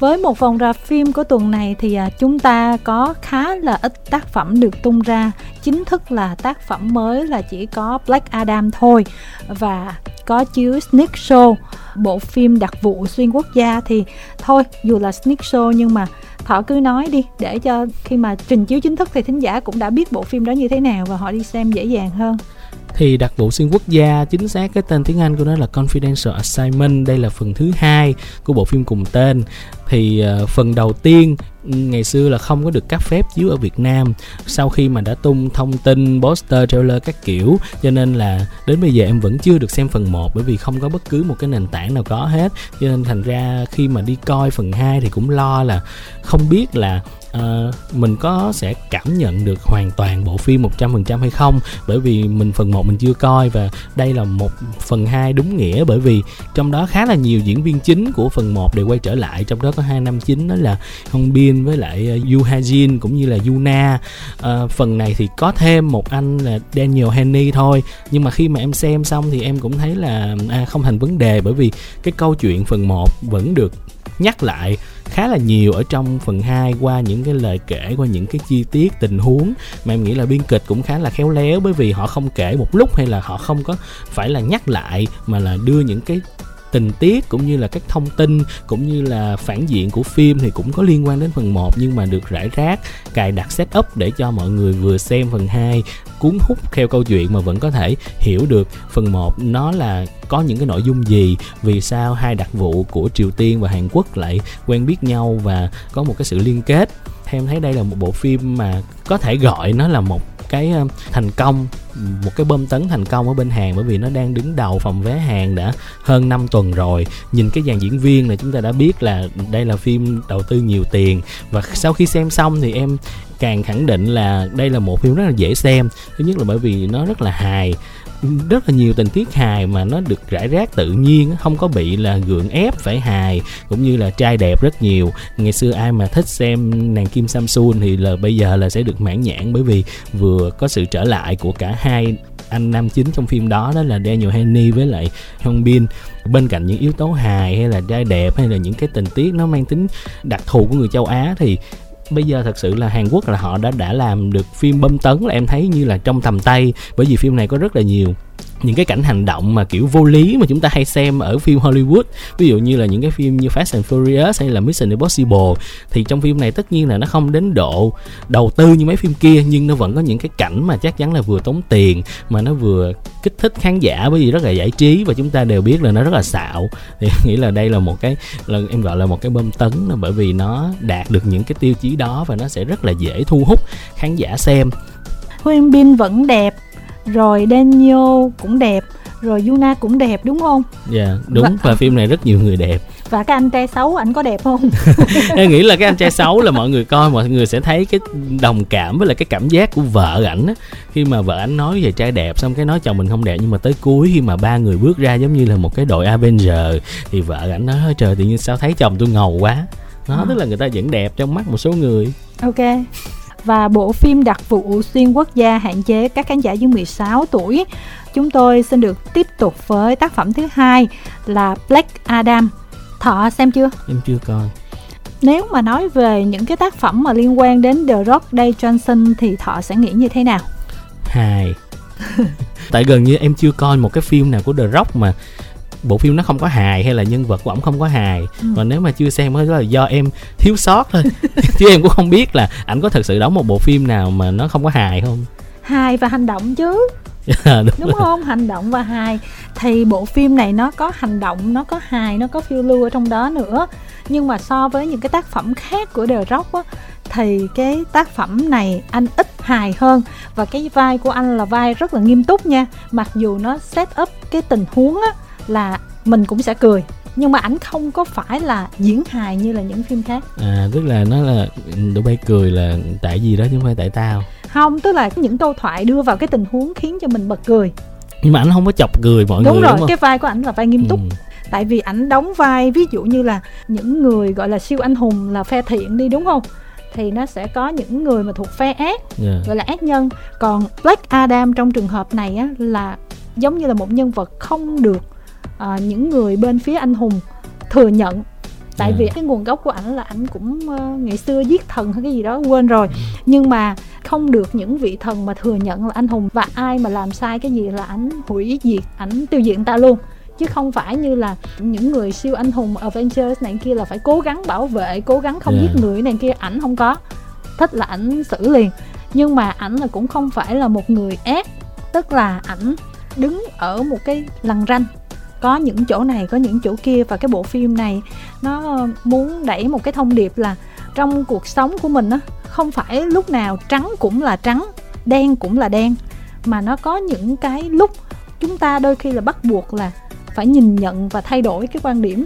với một vòng rạp phim của tuần này thì à, chúng ta có khá là ít tác phẩm được tung ra. Chính thức là tác phẩm mới là chỉ có Black Adam thôi và có chiếu Sneak Show, bộ phim đặc vụ xuyên quốc gia thì thôi, dù là Sneak Show nhưng mà Thọ cứ nói đi, để cho khi mà trình chiếu chính thức thì thính giả cũng đã biết bộ phim đó như thế nào và họ đi xem dễ dàng hơn thì đặc vụ xuyên quốc gia chính xác cái tên tiếng Anh của nó là Confidential Assignment đây là phần thứ hai của bộ phim cùng tên. Thì uh, phần đầu tiên ừ, ngày xưa là không có được cấp phép chiếu ở Việt Nam. Sau khi mà đã tung thông tin poster trailer các kiểu cho nên là đến bây giờ em vẫn chưa được xem phần 1 bởi vì không có bất cứ một cái nền tảng nào có hết. Cho nên thành ra khi mà đi coi phần 2 thì cũng lo là không biết là uh, mình có sẽ cảm nhận được hoàn toàn bộ phim 100% hay không? Bởi vì mình phần 1 mình chưa coi và đây là một phần 2 đúng nghĩa. Bởi vì trong đó khá là nhiều diễn viên chính của phần 1 đều quay trở lại. Trong đó có hai nam chính đó là Hong Bin với lại ờ, Yu Ha Jin cũng như là Yuna uh, ờ, phần này thì có thêm một anh là Daniel Henney thôi. Nhưng mà khi mà em xem xong thì em cũng thấy là à, không thành vấn đề. Bởi vì cái câu chuyện phần 1 vẫn được nhắc lại khá là nhiều ở trong phần 2 qua những cái lời kể, qua những cái chi tiết, tình huống. Mà em nghĩ là biên kịch cũng khá là khéo léo, bởi vì họ không kể một lúc hay là họ không có phải là nhắc lại, mà là đưa những cái tình tiết cũng như là các thông tin cũng như là phản diện của phim thì cũng có liên quan đến phần 1 nhưng mà được rải rác, cài đặt setup để cho mọi người vừa xem phần 2 cuốn hút theo câu chuyện mà vẫn có thể hiểu được phần 1 nó là có những cái nội dung gì, vì sao hai đặc vụ của Triều Tiên và Hàn Quốc lại quen biết nhau và có một cái sự liên kết. Em thấy đây là một bộ phim mà có thể gọi nó là một cái ờ, thành công, một cái bơm tấn thành công ở bên hàng bởi vì nó đang đứng đầu phòng vé hàng đã hơn 5 tuần rồi. Nhìn cái dàn diễn viên này chúng ta đã biết là đây là phim đầu tư nhiều tiền và sau khi xem xong thì em càng khẳng định là đây là một phim rất là dễ xem. Thứ nhất là bởi vì nó rất là hài rất là nhiều tình tiết hài mà nó được rải rác tự nhiên không có bị là gượng ép phải hài, cũng như là trai đẹp rất nhiều. Ngày xưa ai mà thích xem nàng kim samsung thì là bây giờ là sẽ được mãn nhãn, bởi vì vừa có sự trở lại của cả hai anh nam chính trong phim đó đó là Daniel Haney với lại Hyun Bin. Bên cạnh những yếu tố hài hay là trai đẹp hay là những cái tình tiết nó mang tính đặc thù của người châu Á thì bây giờ thật sự là Hàn Quốc là họ đã đã làm được phim bơm tấn là em thấy như là trong tầm tay, bởi vì phim này có rất là nhiều những cái cảnh hành động mà kiểu vô lý mà chúng ta hay xem ở phim Hollywood, ví dụ như là những cái phim như Fast and Furious hay là Mission Impossible, thì trong phim này tất nhiên là nó không đến độ đầu tư như mấy phim kia, nhưng nó vẫn có những cái cảnh mà chắc chắn là vừa tốn tiền, mà nó vừa kích thích khán giả bởi vì rất là giải trí và chúng ta đều biết là nó rất là xạo. Thì nghĩ là đây là một cái, là em gọi là một cái bơm tấn bởi vì nó đạt được những cái tiêu chí đó và nó sẽ rất là dễ thu hút khán giả xem. Huyên Bin vẫn đẹp rồi Daniel cũng đẹp rồi Yuna cũng đẹp đúng không? Dạ yeah, đúng và, và phim này rất nhiều người đẹp và cái anh trai xấu anh có đẹp không? em nghĩ là cái anh trai xấu là mọi người coi mọi người sẽ thấy cái đồng cảm với lại cái cảm giác của vợ ảnh á khi mà vợ ảnh nói về trai đẹp xong cái nói chồng mình không đẹp nhưng mà tới cuối khi mà ba người bước ra giống như là một cái đội Avenger thì vợ ảnh nói trời tự nhiên sao thấy chồng tôi ngầu quá nó à. tức là người ta vẫn đẹp trong mắt một số người ok và bộ phim đặc vụ xuyên quốc gia hạn chế các khán giả dưới 16 tuổi. Chúng tôi xin được tiếp tục với tác phẩm thứ hai là Black Adam. Thọ xem chưa? Em chưa coi. Nếu mà nói về những cái tác phẩm mà liên quan đến The Rock Day Johnson thì Thọ sẽ nghĩ như thế nào? Hài. Tại gần như em chưa coi một cái phim nào của The Rock mà bộ phim nó không có hài hay là nhân vật của ổng không có hài. Ừ. và nếu mà chưa xem đó là do em thiếu sót thôi. Chứ em cũng không biết là ảnh có thật sự đóng một bộ phim nào mà nó không có hài không? Hài và hành động chứ. Đúng, đúng không? Hành động và hài. Thì bộ phim này nó có hành động nó có hài nó có phiêu lưu ở trong đó nữa. Nhưng mà so với những cái tác phẩm khác của The Rock á thì cái tác phẩm này anh ít hài hơn. Và cái vai của anh là vai rất là nghiêm túc nha. Mặc dù nó set up cái tình huống á là mình cũng sẽ cười. Nhưng mà ảnh không có phải là diễn hài như là những phim khác. À tức là nó là tụi bay cười là tại gì đó chứ không phải tại tao. Không tức là những câu thoại đưa vào cái tình huống khiến cho mình bật cười. Nhưng mà ảnh không có chọc cười mọi đúng người rồi đúng rồi cái vai của ảnh là vai nghiêm túc. Ừ. tại vì ảnh đóng vai ví dụ như là những người gọi là siêu anh hùng là phe thiện đi đúng không? Thì nó sẽ có những người mà thuộc phe ác yeah. Dạ. gọi là ác nhân. Còn Black Adam trong trường hợp này á là giống như là một nhân vật không được à, những người bên phía anh hùng thừa nhận tại yeah. Dạ. vì cái nguồn gốc của ảnh là ảnh cũng uh, ngày xưa giết thần hay cái gì đó quên rồi ừ. nhưng mà không được những vị thần mà thừa nhận là anh hùng và ai mà làm sai cái gì là ảnh hủy diệt ảnh tiêu diệt người ta luôn chứ không phải như là những người siêu anh hùng Avengers này kia là phải cố gắng bảo vệ cố gắng không yeah. giết người này kia ảnh không có thích là ảnh xử liền nhưng mà ảnh là cũng không phải là một người ác tức là ảnh đứng ở một cái lằn ranh có những chỗ này, có những chỗ kia và cái bộ phim này nó ờ, muốn đẩy một cái thông điệp là trong cuộc sống của mình á, không phải lúc nào trắng cũng là trắng, đen cũng là đen, mà nó có những cái lúc chúng ta đôi khi là bắt buộc là phải nhìn nhận và thay đổi cái quan điểm.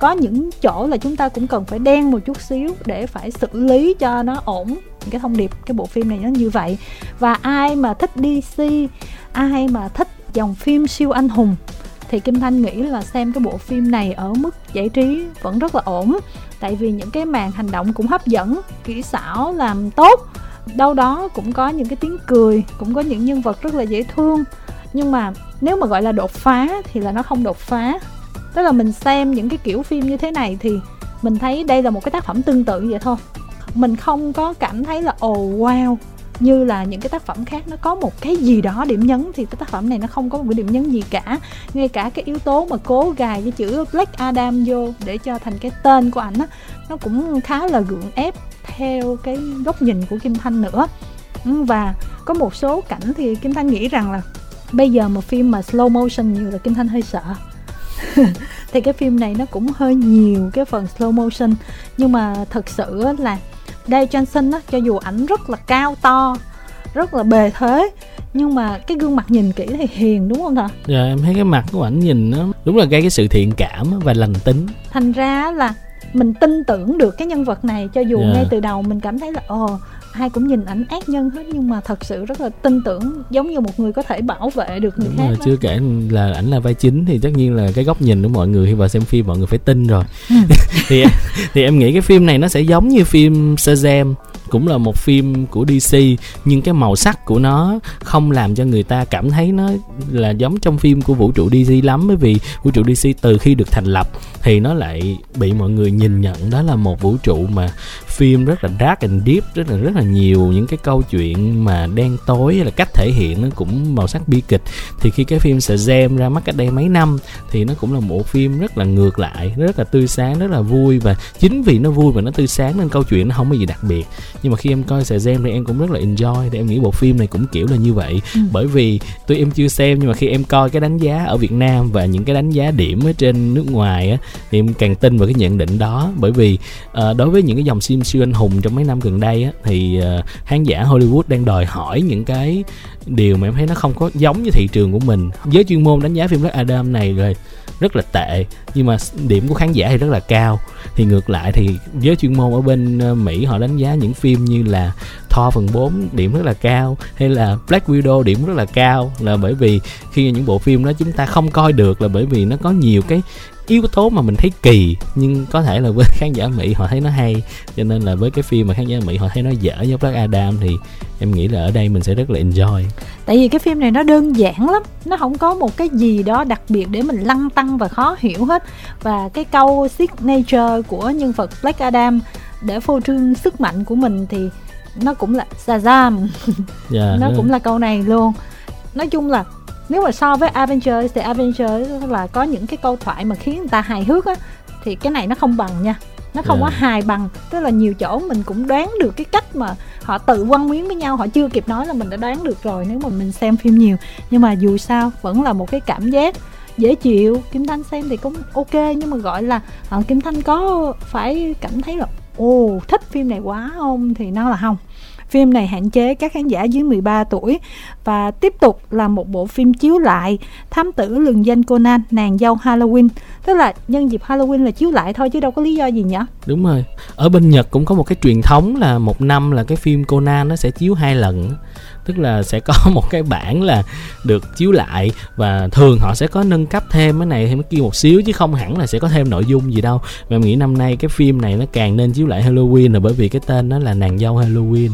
Có những chỗ là chúng ta cũng cần phải đen một chút xíu để phải xử lý cho nó ổn cái thông điệp, cái bộ phim này nó như vậy. Và ai mà thích DC ai mà thích dòng phim siêu anh hùng thì Kim Thanh nghĩ là xem cái bộ phim này ở mức giải trí vẫn rất là ổn. Tại vì những cái màn hành động cũng hấp dẫn kỹ xảo làm tốt. Đâu đó cũng có những cái tiếng cười cũng có những nhân vật rất là dễ thương. Nhưng mà nếu mà gọi là đột phá thì là nó không đột phá. Tức là mình xem những cái kiểu phim như thế này thì mình thấy đây là một cái tác phẩm tương tự vậy thôi. Mình không có cảm thấy là ồ oh, wow như là những cái tác phẩm khác nó có một cái gì đó, điểm nhấn, thì cái tác phẩm này nó không có một cái điểm nhấn gì cả. Ngay cả cái yếu tố mà cố gài cái chữ Black Adam vô để cho thành cái tên của ảnh á, nó cũng khá là gượng ép theo cái góc nhìn của Kim Thanh nữa. Ừ, và có một số cảnh thì Kim Thanh nghĩ rằng là bây giờ một phim mà slow motion nhiều là Kim Thanh hơi sợ. Thì cái phim này nó cũng hơi nhiều cái phần slow motion. Nhưng mà thật sự là Dave Johnson á cho dù ảnh rất là cao to rất là bề thế nhưng mà cái gương mặt nhìn kỹ thì hiền đúng không thà dạ em thấy cái mặt của ảnh nhìn nó đúng là gây cái sự thiện cảm và lành tính thành ra là mình tin tưởng được cái nhân vật này cho dù yeah. Dạ. ngay từ đầu mình cảm thấy là ồ ai cũng nhìn ảnh ác nhân hết nhưng mà thật sự rất là tin tưởng giống như một người có thể bảo vệ được người Đúng khác rồi, chưa kể là ảnh là vai chính thì tất nhiên là cái góc nhìn của mọi người khi vào xem phim mọi người phải tin rồi. Ừ. thì thì em nghĩ cái phim này nó sẽ giống như phim Shazam cũng là một phim của DC nhưng cái màu sắc của nó không làm cho người ta cảm thấy nó là giống trong phim của vũ trụ DC lắm. Bởi vì vũ trụ DC từ khi được thành lập thì nó lại bị mọi người nhìn nhận đó là một vũ trụ mà phim rất là dark and deep, rất là rất là nhiều những cái câu chuyện mà đen tối hay là cách thể hiện nó cũng màu sắc bi kịch. Thì khi cái phim Shazam ra mắt cách đây mấy năm thì nó cũng là một phim rất là ngược lại, rất là tươi sáng, rất là vui. Và chính vì nó vui và nó tươi sáng nên câu chuyện nó không có gì đặc biệt nhưng mà khi em coi Shazam thì em cũng rất là enjoy thì em nghĩ bộ phim này cũng kiểu là như vậy ừ. bởi vì tuy em chưa xem nhưng mà khi em coi cái đánh giá ở Việt Nam và những cái đánh giá điểm ở trên nước ngoài á thì em càng tin vào cái nhận định đó bởi vì uh, đối với những cái dòng phim siêu anh hùng trong mấy năm gần đây á thì uh, khán giả Hollywood đang đòi hỏi những cái điều mà em thấy nó không có giống như thị trường của mình. Giới chuyên môn đánh giá phim Black Adam này rồi, rất là tệ, nhưng mà điểm của khán giả thì rất là cao. Thì ngược lại thì giới chuyên môn ở bên ờ, Mỹ họ đánh giá những phim như là Thor phần 4 điểm rất là cao, hay là Black Widow điểm rất là cao, là bởi vì khi những bộ phim đó chúng ta không coi được là bởi vì nó có nhiều cái yếu tố mà mình thấy kỳ nhưng có thể là với khán giả mỹ họ thấy nó hay. Cho nên là với cái phim mà khán giả mỹ họ thấy nó dở như Black Adam thì em nghĩ là ở đây mình sẽ rất là enjoy. Tại vì cái phim này nó đơn giản lắm nó không có một cái gì đó đặc biệt để mình lăng tăng và khó hiểu hết. Và cái câu signature của nhân vật Black Adam để phô trương sức mạnh của mình thì nó cũng là Shazam. Yeah, dạ, nó cũng là câu này luôn. Nói chung là nếu mà so với Avengers thì Avengers là có những cái câu thoại mà khiến người ta hài hước á thì cái này nó không bằng nha. Nó không yeah. có hài bằng tức là nhiều chỗ mình cũng đoán được cái cách mà họ tự quăng miếng với nhau họ chưa kịp nói là mình đã đoán được rồi nếu mà mình xem phim nhiều. Nhưng mà dù sao vẫn là một cái cảm giác dễ chịu. Kim thanh xem thì cũng ok nhưng mà gọi là uh, kim thanh có phải cảm thấy là ồ thích phim này quá không? Thì nó là không Phim này hạn chế các khán giả dưới 13 tuổi và tiếp tục là một bộ phim chiếu lại Thám tử lừng danh Conan, nàng dâu Halloween. Tức là nhân dịp Halloween là chiếu lại thôi chứ đâu có lý do gì nhỉ? Đúng rồi. Ở bên Nhật cũng có một cái truyền thống là một năm là cái phim Conan nó sẽ chiếu hai lần tức là sẽ có một cái bản là được chiếu lại và thường họ sẽ có nâng cấp thêm cái này thêm cái kia một xíu chứ không hẳn là sẽ có thêm nội dung gì đâu. Và em nghĩ năm nay cái phim này nó càng nên chiếu lại Halloween là bởi vì cái tên nó là nàng dâu Halloween.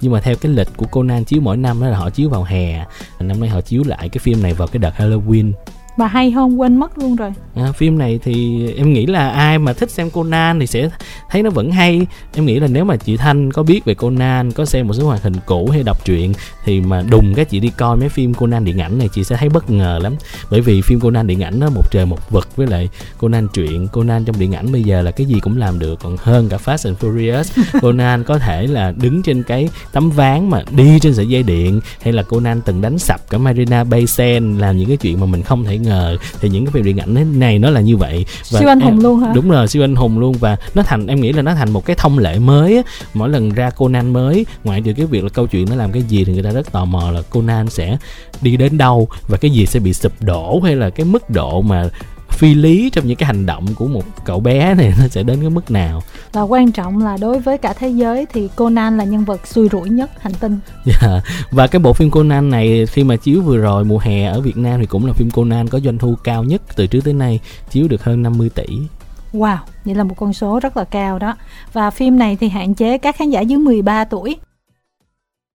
Nhưng mà theo cái lịch của Conan chiếu mỗi năm đó là họ chiếu vào hè. Năm nay họ chiếu lại cái phim này vào cái đợt Halloween và hay không quên mất luôn rồi. À, phim này thì em nghĩ là ai mà thích xem Conan thì sẽ thấy nó vẫn hay. Em nghĩ là nếu mà chị Thanh có biết về Conan có xem một số hoạt hình cũ hay đọc truyện thì mà đùng cái chị đi coi mấy phim Conan điện ảnh này chị sẽ thấy bất ngờ lắm. Bởi vì phim Conan điện ảnh nó một trời một vực với lại Conan truyện Conan trong điện ảnh bây giờ là cái gì cũng làm được còn hơn cả Fast and Furious. Conan có thể là đứng trên cái tấm ván mà đi trên sợi dây điện hay là Conan từng đánh sập cả Marina Bay Sands làm những cái chuyện mà mình không thể ngờ thì những cái phim điện ảnh này nó là như vậy. Và siêu anh hùng luôn hả? đúng rồi siêu anh hùng luôn. Và nó thành em nghĩ là nó thành một cái thông lệ mới á. mỗi lần ra Conan mới ngoại trừ cái việc là câu chuyện nó làm cái gì thì người ta rất tò mò là Conan sẽ đi đến đâu và cái gì sẽ bị sụp đổ hay là cái mức độ mà phi lý trong những cái hành động của một cậu bé này nó sẽ đến cái mức nào và quan trọng là đối với cả thế giới thì Conan là nhân vật xui rủi nhất hành tinh yeah. Dạ. và cái bộ phim Conan này khi mà chiếu vừa rồi mùa hè ở Việt Nam thì cũng là phim Conan có doanh thu cao nhất từ trước tới nay chiếu được hơn 50 tỷ Wow, vậy là một con số rất là cao đó. Và phim này thì hạn chế các khán giả dưới 13 tuổi.